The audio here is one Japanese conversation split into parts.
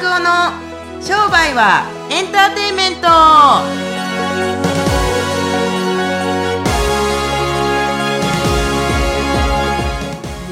拓夫の商売はエンターテインメント。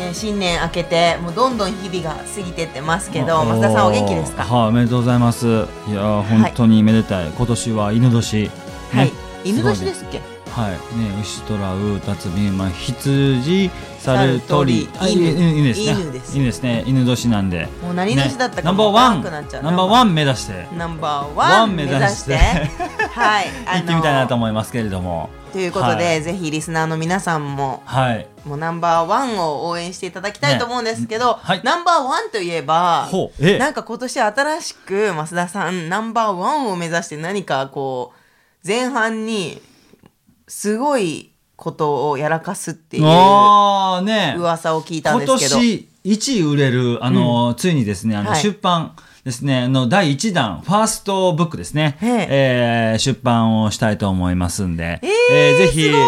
ね新年明けてもうどんどん日々が過ぎてってますけど増田さんお元気ですか？はい、おめでとうございます。いやー、本当にめでたい。今年は犬年。はい。ね。犬年ですっけ？はい、ね、牛とらう、たつみ、まあ、羊、猿、鳥、あ犬。犬犬ですね。犬です。犬ですね。犬年なんで。もう何年だったかナンバーワン、もわからなくなっちゃう。ナンバーワン目指して。ナンバーワン目指して。はい。行ってみたいなと思いますけれども。ということで、はい。ぜひリスナーの皆さんもはい。もうナンバーワンを応援していただきたいと思うんですけど、ね。はい。ナンバーワンといえばえ？なんか今年新しく増田さんナンバーワンを目指して何かこう前半にすごいことをやらかすっていう。噂を聞いたん今ですけど。年1位売れる、あの、ついにですね、あの、はい。出版ですね、あの、第1弾、ファーストブックですね、へええー出版をしたいと思いますんで、えーえーぜひ、すごーい。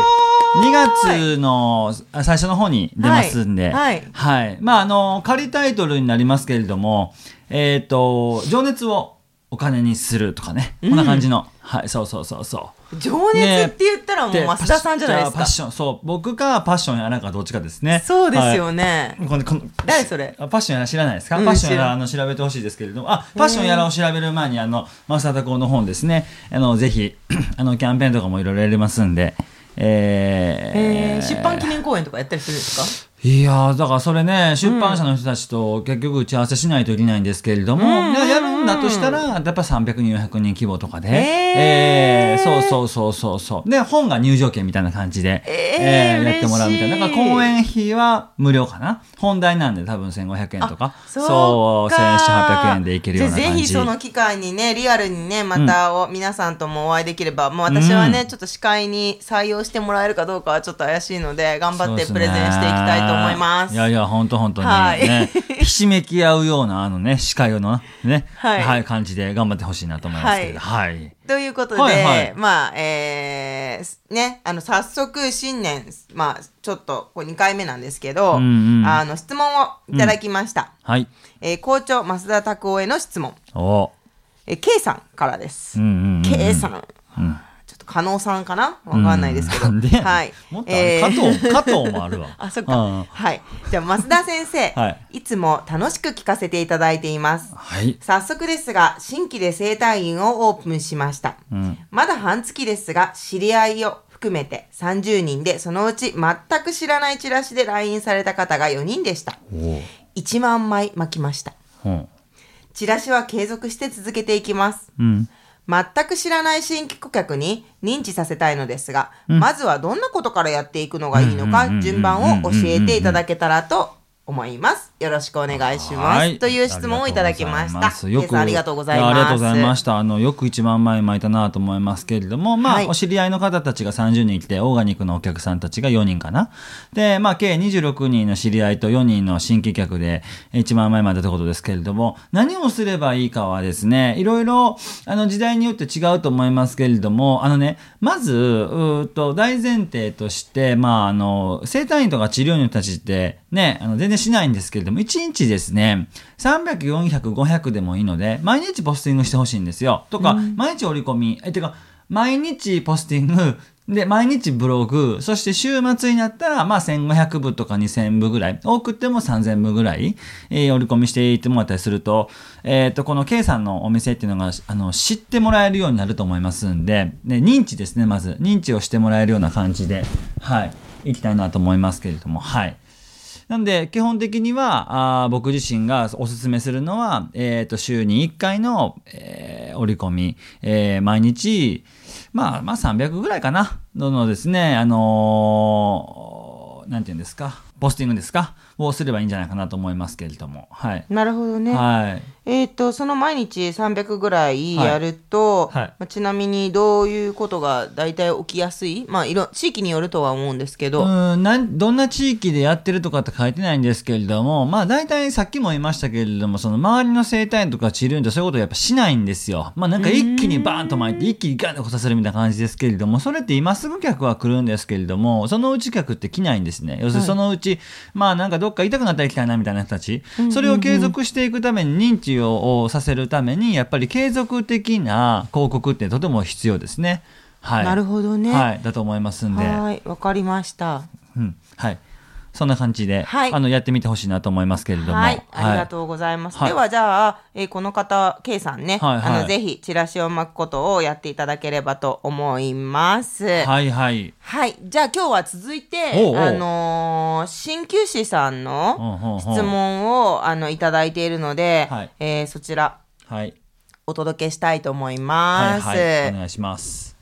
2月のあ最初の方に出ますんで、はい。はい。まあ、あの、仮タイトルになりますけれども、えっ、と、情熱をお金にするとかね、こんな感じの、はい、そうそうそうそう。情熱って言ったらもうで増田さんじゃないですか。パッション、そう、僕かパッションやなんかどっちかですね。そうですよはい。ね、このこの誰それ？あパッションやら知らないですか、うんパッションや知らあの調べてほしいですけれども、あ、パッションやらを調べる前に、あの、マスタータコの本ですね、あの、ぜひ、あの、キャンペーンとかもいろいろやりますんで、ええー出版記念公演とかやったりするんですか？いやーだからそれね、出版社の人たちと結局打ち合わせしないといけないんですけれども、うん。いややるんだとしたら、やっぱ300人、400人規模とかで、へー。えーそうそうそうそうそう。で、本が入場券みたいな感じで、えーやってもらうみたいな。だから講演費は無料かな？本題なんで多分1500円とか、そうか。1700円でいけるような感じ。ぜひその機会にねリアルにねまたお、皆さんともお会いできればもう私はね、うん。ちょっと司会に採用してもらえるかどうかはちょっと怪しいので頑張ってプレゼンしていきたいと思います。いやいや、本当本当にはい。ね、ひしめき合うような、あのね、司会のね、はい。感じで頑張ってほしいなと思いますけど、はい。ということで、はいはい。まあえーねあの早速新年まあちょっとこれ2回目なんですけど、うんうん。あの質問をいただきました、はい。えー校長増田拓夫への質問、お。えー、K さんからです、うんうんうんうん。K さん。うん加納さんかな？わかんないですけど、はいもっとあれ加藤、加藤もあるわ。あ、そっか。うんはい。じゃあ、増田先生、はいい、つも楽しく聞かせていただいています。はい。早速ですが、新規で整体院をオープンしました。うん。まだ半月ですが、知り合いを含めて30人で、そのうち全く知らないチラシで来院された方が4人でした。おう1万枚巻きました。うん。チラシは継続して続けていきます。うん。全く知らない新規顧客に認知させたいのですが、まずはどんなことからやっていくのがいいのかうんうんうんうん。順番を教えていただけたらと思います。よろしくお願いします。はいという質問をいただきました。よくありがとうございます。やありがとうございました。あの、よく1万枚巻いたなと思いますけれども、まあ、はいお知り合いの方たちが30人来て、オーガニックのお客さんたちが4人かな。で、まあ、計26人の知り合いと4人の新規客で1万枚までということですけれども、何をすればいいかはですね、いろいろ、あの、時代によって違うと思いますけれども、あのね、まず、うと、大前提として、まあ、あの、生体院とか治療院の人たちって、ね、あの、全然しないんですけれども、1日ですね、300、400、500でもいいので、毎日ポスティングしてほしいんですよ。とか、毎日折り込み、え、てか、毎日ポスティング、で、毎日ブログ、そして週末になったら、まあ、1500部とか2000部ぐらい、多くても3000部ぐらい、えー折り込みしていってもらったりすると、えっ、と、この K さんのお店っていうのが、あの、知ってもらえるようになると思いますんで、ね、認知ですね、まず。認知をしてもらえるような感じで、はい、いきたいなと思いますけれども、はい。なんで、基本的には、あ僕自身がおすすめするのは、えっ、と、週に1回の、えー折り込み、えー毎日、まあ、まあ300ぐらいかな、ののですね、あのーなんて言うんですか、ポスティングですか？をすればいいんじゃないかなと思いますけれども、はい。なるほどね。はい。えっ、と、その毎日300ぐらいやると、はいはいまあちなみにどういうことが大体起きやすい？まあ、いろ、地域によるとは思うんですけど、うんなんどんな地域でやってるとかって書いてないんですけれども、まあ大体さっきも言いましたけれども、その周りの生態院とか治療院ってそういうことをやっぱしないんですよ。まあなんか一気にバーンと巻いて、一気にガンと来させるみたいな感じですけれども、それって今すぐ客は来るんですけれども、そのうち客って来ないんですね。要するにそのうちち、まあなんかどっか痛くなったら行きたいなみたいな人たち、それを継続していくために認知をさせるために、やっぱり継続的な広告ってとても必要ですね。はい。なるほどねはい。だと思いますんで。はいわかりましたうん。はい。そんな感じで、はいあの、やってみてほしいなと思いますけれども。はい、ありがとうございます。はいでは、じゃあ、えーこの方、K さんね、はいはいあの、ぜひ、チラシを巻くことをやっていただければと思います。はい。はいはい。じゃあ、今日は続いて、あのー鍼灸師さんうんの質問を、あの、いただいているので、はいえーそちら、はい。お届けしたいと思いはいます。はい。お願いします。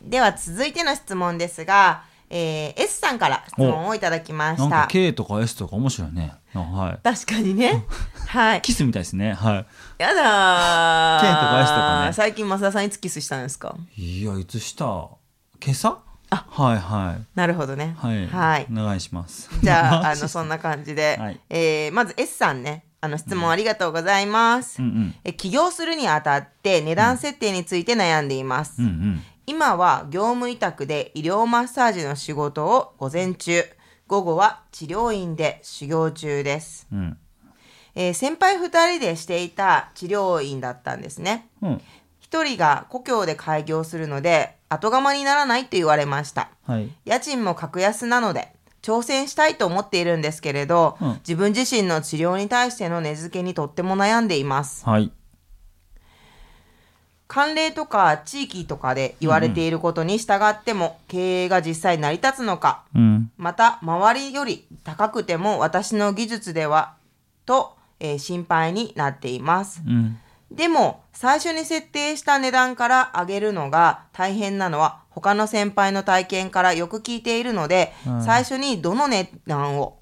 では、続いての質問ですが、えー S さんから質問をいただきました。なんか K とか S とか面白いね。あはい。確かにね。はい。キスみたいですね。はやだー K とか S とかね最近増田さんいつキスしたんですか？い。いや、いつした？今朝？あ、はいはい。なるほどねはい。はいお願いします。じゃあ あのそんな感じで、はいえーまず S さんねあの質問ありがとうございます、うんうん。え起業するにあたって値段設定について悩んでいます、うんうん。今は業務委託で医療マッサージの仕事を午前中午後は治療院で修行中です、うん。えー先輩2人でしていた治療院だったんですねうん。一人が故郷で開業するので後釜にならないと言われましたはい。家賃も格安なので挑戦したいと思っているんですけれど、うん自分自身の治療に対しての値付けにとっても悩んでいますはい。慣例とか地域とかで言われていることに従っても経営が実際成り立つのかうん。また周りより高くても私の技術ではと、えー心配になっていますうん。でも最初に設定した値段から上げるのが大変なのは他の先輩の体験からよく聞いているので、うん最初にどの値段を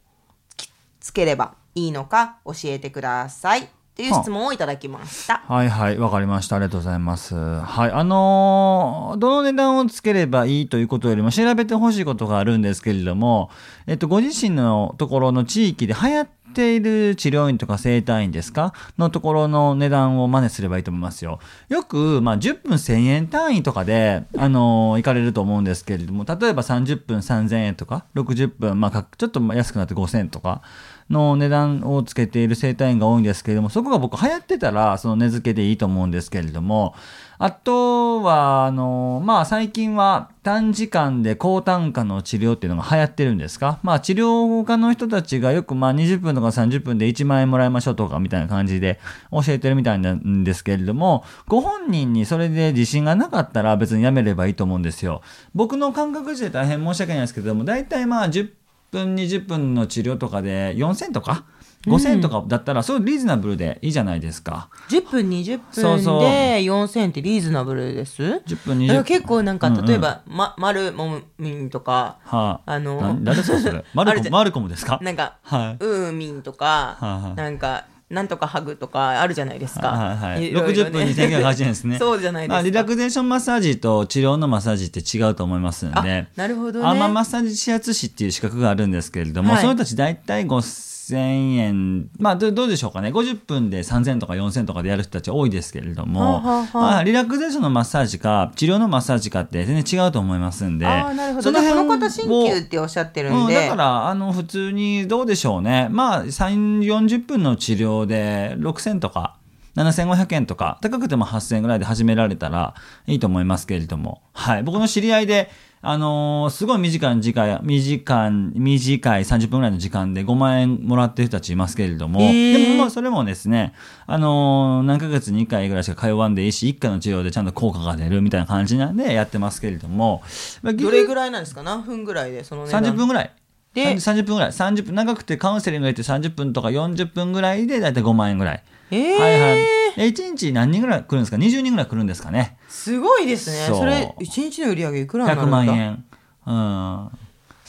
きつければいいのか教えてくださいという質問をいただきました。はいはい、わかりました。ありがとうございます。はい、あのーどの値段をつければいいということよりも調べてほしいことがあるんですけれども、えっと、ご自身のところの地域で流行っている治療院とか整体院ですか？のところの値段を真似すればいいと思いますよ。よく、まあ、10分1000円単位とかで、あのー行かれると思うんですけれども、例えば30分3000円とか、60分、まあ、ちょっと安くなって5000円とか、の値段をつけている整体院が多いんですけれども、そこが僕流行ってたら、その値付けでいいと思うんですけれども、あとは、あの、まあ、最近は短時間で高単価の治療っていうのが流行ってるんですか？まあ、治療家の人たちがよく、まあ、20分とか30分で1万円もらいましょうとかみたいな感じで教えてるみたいなんですけれども、ご本人にそれで自信がなかったら別にやめればいいと思うんですよ。僕の感覚自体大変申し訳ないですけども、大体まあ、10分、20分の治療とかで4000とか、5000とかだったら、それリーズナブルでいいじゃないですか。10分20分そうそう。で4000ってリーズナブルです？10分、20だから分。結構なんかうんうん。例えば、ま、丸もみんとかはあ、あのな誰ですかそれマルコマルコムですか？なんか、はい。ウーミンとか、はいはい。なんかなんとかハグとかあるじゃないですか。はいはい、ろいろ60分2980円ですねそうじゃないですか。まあ、リラクゼーションマッサージと治療のマッサージって違うと思いますんあでなるほどね。アーマンマッサージ指圧師っていう資格があるんですけれども、はいその人たち大体5000円、まあどどうでしょうかね、50分で3000とか4000とかでやる人たち多いですけれども、はあはあリラクゼーションのマッサージか、治療のマッサージかって全然違うと思いますんで、ああ、なるほど。でこその辺の方、を鍼灸っておっしゃってるんうん、で。だから、あの、普通に、どうでしょうね。まあ、3、40分の治療で6000とか、7500円とか、高くても8000円ぐらいで始められたらいいと思いますけれども。はい。僕の知り合いで、あのーすごい短い時間、短い、短い30分ぐらいの時間で5万円もらってる人たちいますけれども、へーでもまあそれもですね、あのー何ヶ月に1回ぐらいしか通わんでいいし、1回の治療でちゃんと効果が出るみたいな感じなんでやってますけれども、まあどれぐらいなんですか？何分ぐらいで？その値段30分ぐらい。でで30分ぐらい。30分、長くてカウンセリング入れて30分とか40分ぐらいでだいたい5万円ぐらい。えーはいはい。で1日何人ぐらい来るんですか ?20 人ぐらい来るんですかね。すごいですね。それ、1日の売り上げいくらになる100んだ？万円。うん。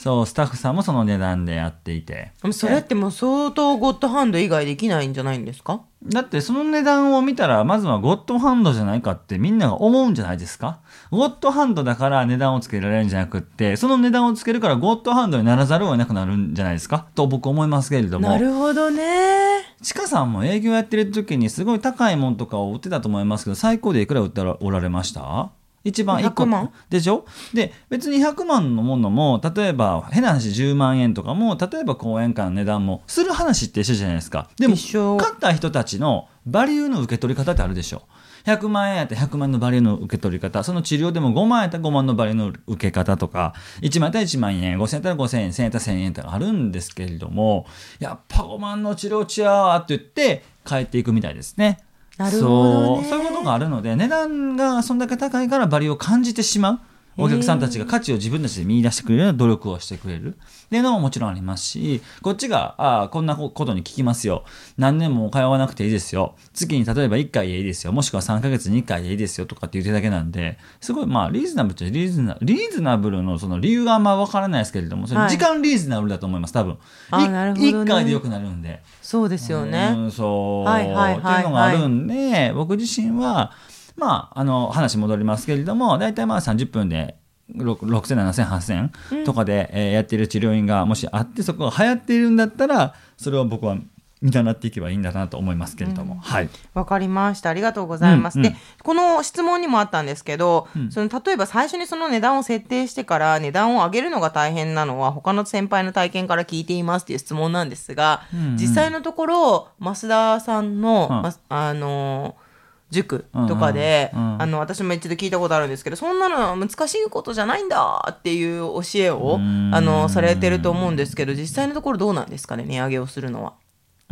そう、スタッフさんもその値段でやっていて。それってもう相当ゴッドハンド以外できないんじゃないんですか？だってその値段を見たら、まずはゴッドハンドじゃないかってみんなが思うんじゃないですか？ゴッドハンドだから値段をつけられるんじゃなくって、その値段をつけるからゴッドハンドにならざるを得なくなるんじゃないですか？と僕思いますけれども。なるほどね。ちかさんも営業やってる時にすごい高いもんとかを売ってたと思いますけど、最高でいくら売っておられました？一番一個。100万？でしょ？で別に100万のものも例えば変な話10万円とかも例えば講演会の値段もする話って一緒じゃないですか。でも一緒。買った人たちのバリューの受け取り方ってあるでしょ。100万円やったら100万のバリューの受け取り方。その治療でも5万円やったら5万のバリューの受け方とか。1万円やったら1万円5000円やったら5000円1000円やったら1000円とかあるんですけれどもやっぱ5万の治療ちゃうわって言って帰っていくみたいですね。なるほどね。そう。そういうことがあるので値段がそんだけ高いからバリを感じてしまう。お客さんたちが価値を自分たちで見出してくれるような努力をしてくれる。っていうのももちろんありますしこっちがああこんなことに聞きますよ。何年も通わなくていいですよ。月に例えば1回でいいですよ。もしくは3ヶ月に1回でいいですよとかって言ってるだけなんですごいまあリーズナブルっちゃリーズナリーズナブルのその理由があんま分からないですけれどもそれはい。時間リーズナブルだと思います多分。あなるほどね。1回でよくなるんで。そうですよね。うん、そう、はいはいはいはい。っていうのがあるんで、僕自身は、まあ、あの、話戻りますけれども、大体まあ30分で、ろく6000、7000、8000とかで、えーやってる治療院がもしあって、そこが流行っているんだったら、それを僕は見習っていけばいいんだなと思いますけれども、はい。わかりました。ありがとうございます。うんうん。で、この質問にもあったんですけど、んその例えば最初にその値段を設定してから値段を上げるのが大変なのは他の先輩の体験から聞いていますっていう質問なんですが、うんうん。実際のところ増田さんの、うん。まあの塾とかで、あの私も一度聞いたことあるんですけどそんなのは難しいことじゃないんだっていう教えをうんあのされてると思うんですけど実際のところどうなんですかね値上げをするのは。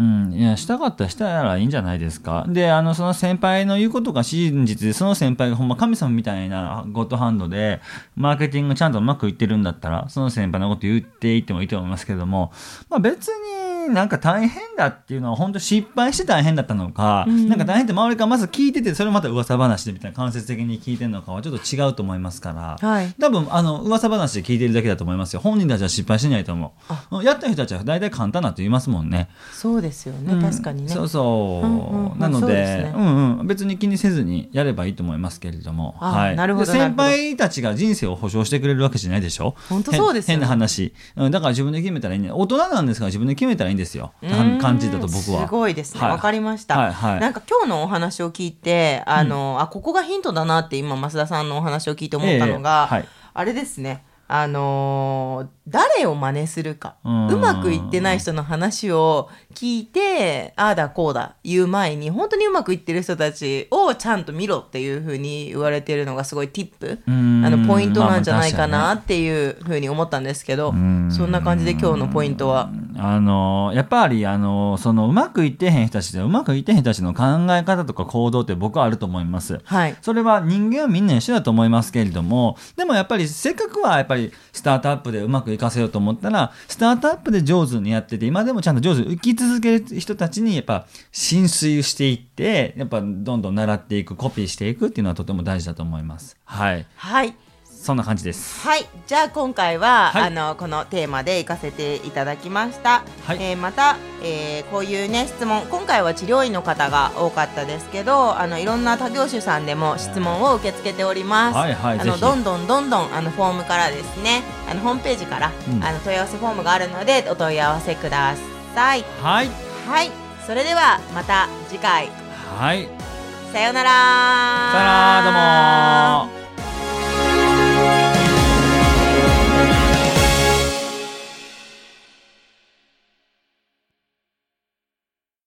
うん、いや、したかったらしたらいいんじゃないですか。で、あの、その先輩の言うことが真実で、その先輩がほんま神様みたいなゴッドハンドで、マーケティングちゃんとうまくいってるんだったら、その先輩のこと言っていってもいいと思いますけども、まあ別になんか大変だっていうのは本当失敗して大変だったのか、なんか大変って周りからまず聞いてて、それをまた噂話でみたいな間接的に聞いてるのかはちょっと違うと思いますから、はい。多分あの噂話で聞いてるだけだと思いますよ。本人たちは失敗しないと思う。やった人たちは大体簡単なって言いますもんね。そうですよね、うん確かにね。そうそう,、うんうんうん。なのでね。うんうん、別に気にせずにやればいいと思いますけれども、あはい、なるほど先輩たちが人生を保証してくれるわけじゃないでしょ？本当そうですよ変変な話、うん、だから自分で決めたらいいね。大人なんですから自分で決めたらいいんですよ。うん。感じだと僕は。すごいですね。はい。わ、かりました、はいはい。なんか今日のお話を聞いて、あの、あ、ここがヒントだなって今、増田さんのお話を聞いて思ったのが、ええはい。あれですね。あのー誰を真似するか。うんうまくいってない人の話を聞いて、ああだこうだ言う前に、本当にうまくいってる人たちをちゃんと見ろっていうふうに言われてるのがすごいティップ、うんあの、ポイントなんじゃないかまあまあなっていうふうに思ったんですけど、んそんな感じで今日のポイントは？あのやっぱりあのそのうまくいってへん人たちでうまくいってへん人たちの考え方とか行動って僕はあると思います。はい。それは人間はみんな一緒だと思いますけれども、でもやっぱりせっかくはやっぱりスタートアップでうまくいかせようと思ったら、スタートアップで上手にやってて、今でもちゃんと上手に生き続ける人たちにやっぱ浸水していって、やっぱどんどん習っていく、コピーしていくっていうのはとても大事だと思います。はい。はい。そんな感じです。はい、じゃあ今回は、はいあのこのテーマで行かせていただきました。はいえーまた、えーこういうね質問、今回は治療院の方が多かったですけど、あのいろんな他業種さんでも質問を受け付けております。はいはいあのどんどんどんどんあのフォームからですね、あのホームページから、うんあの問い合わせフォームがあるのでお問い合わせください。はい。はい、それではまた次回はい。さようなら。さよなら、どうも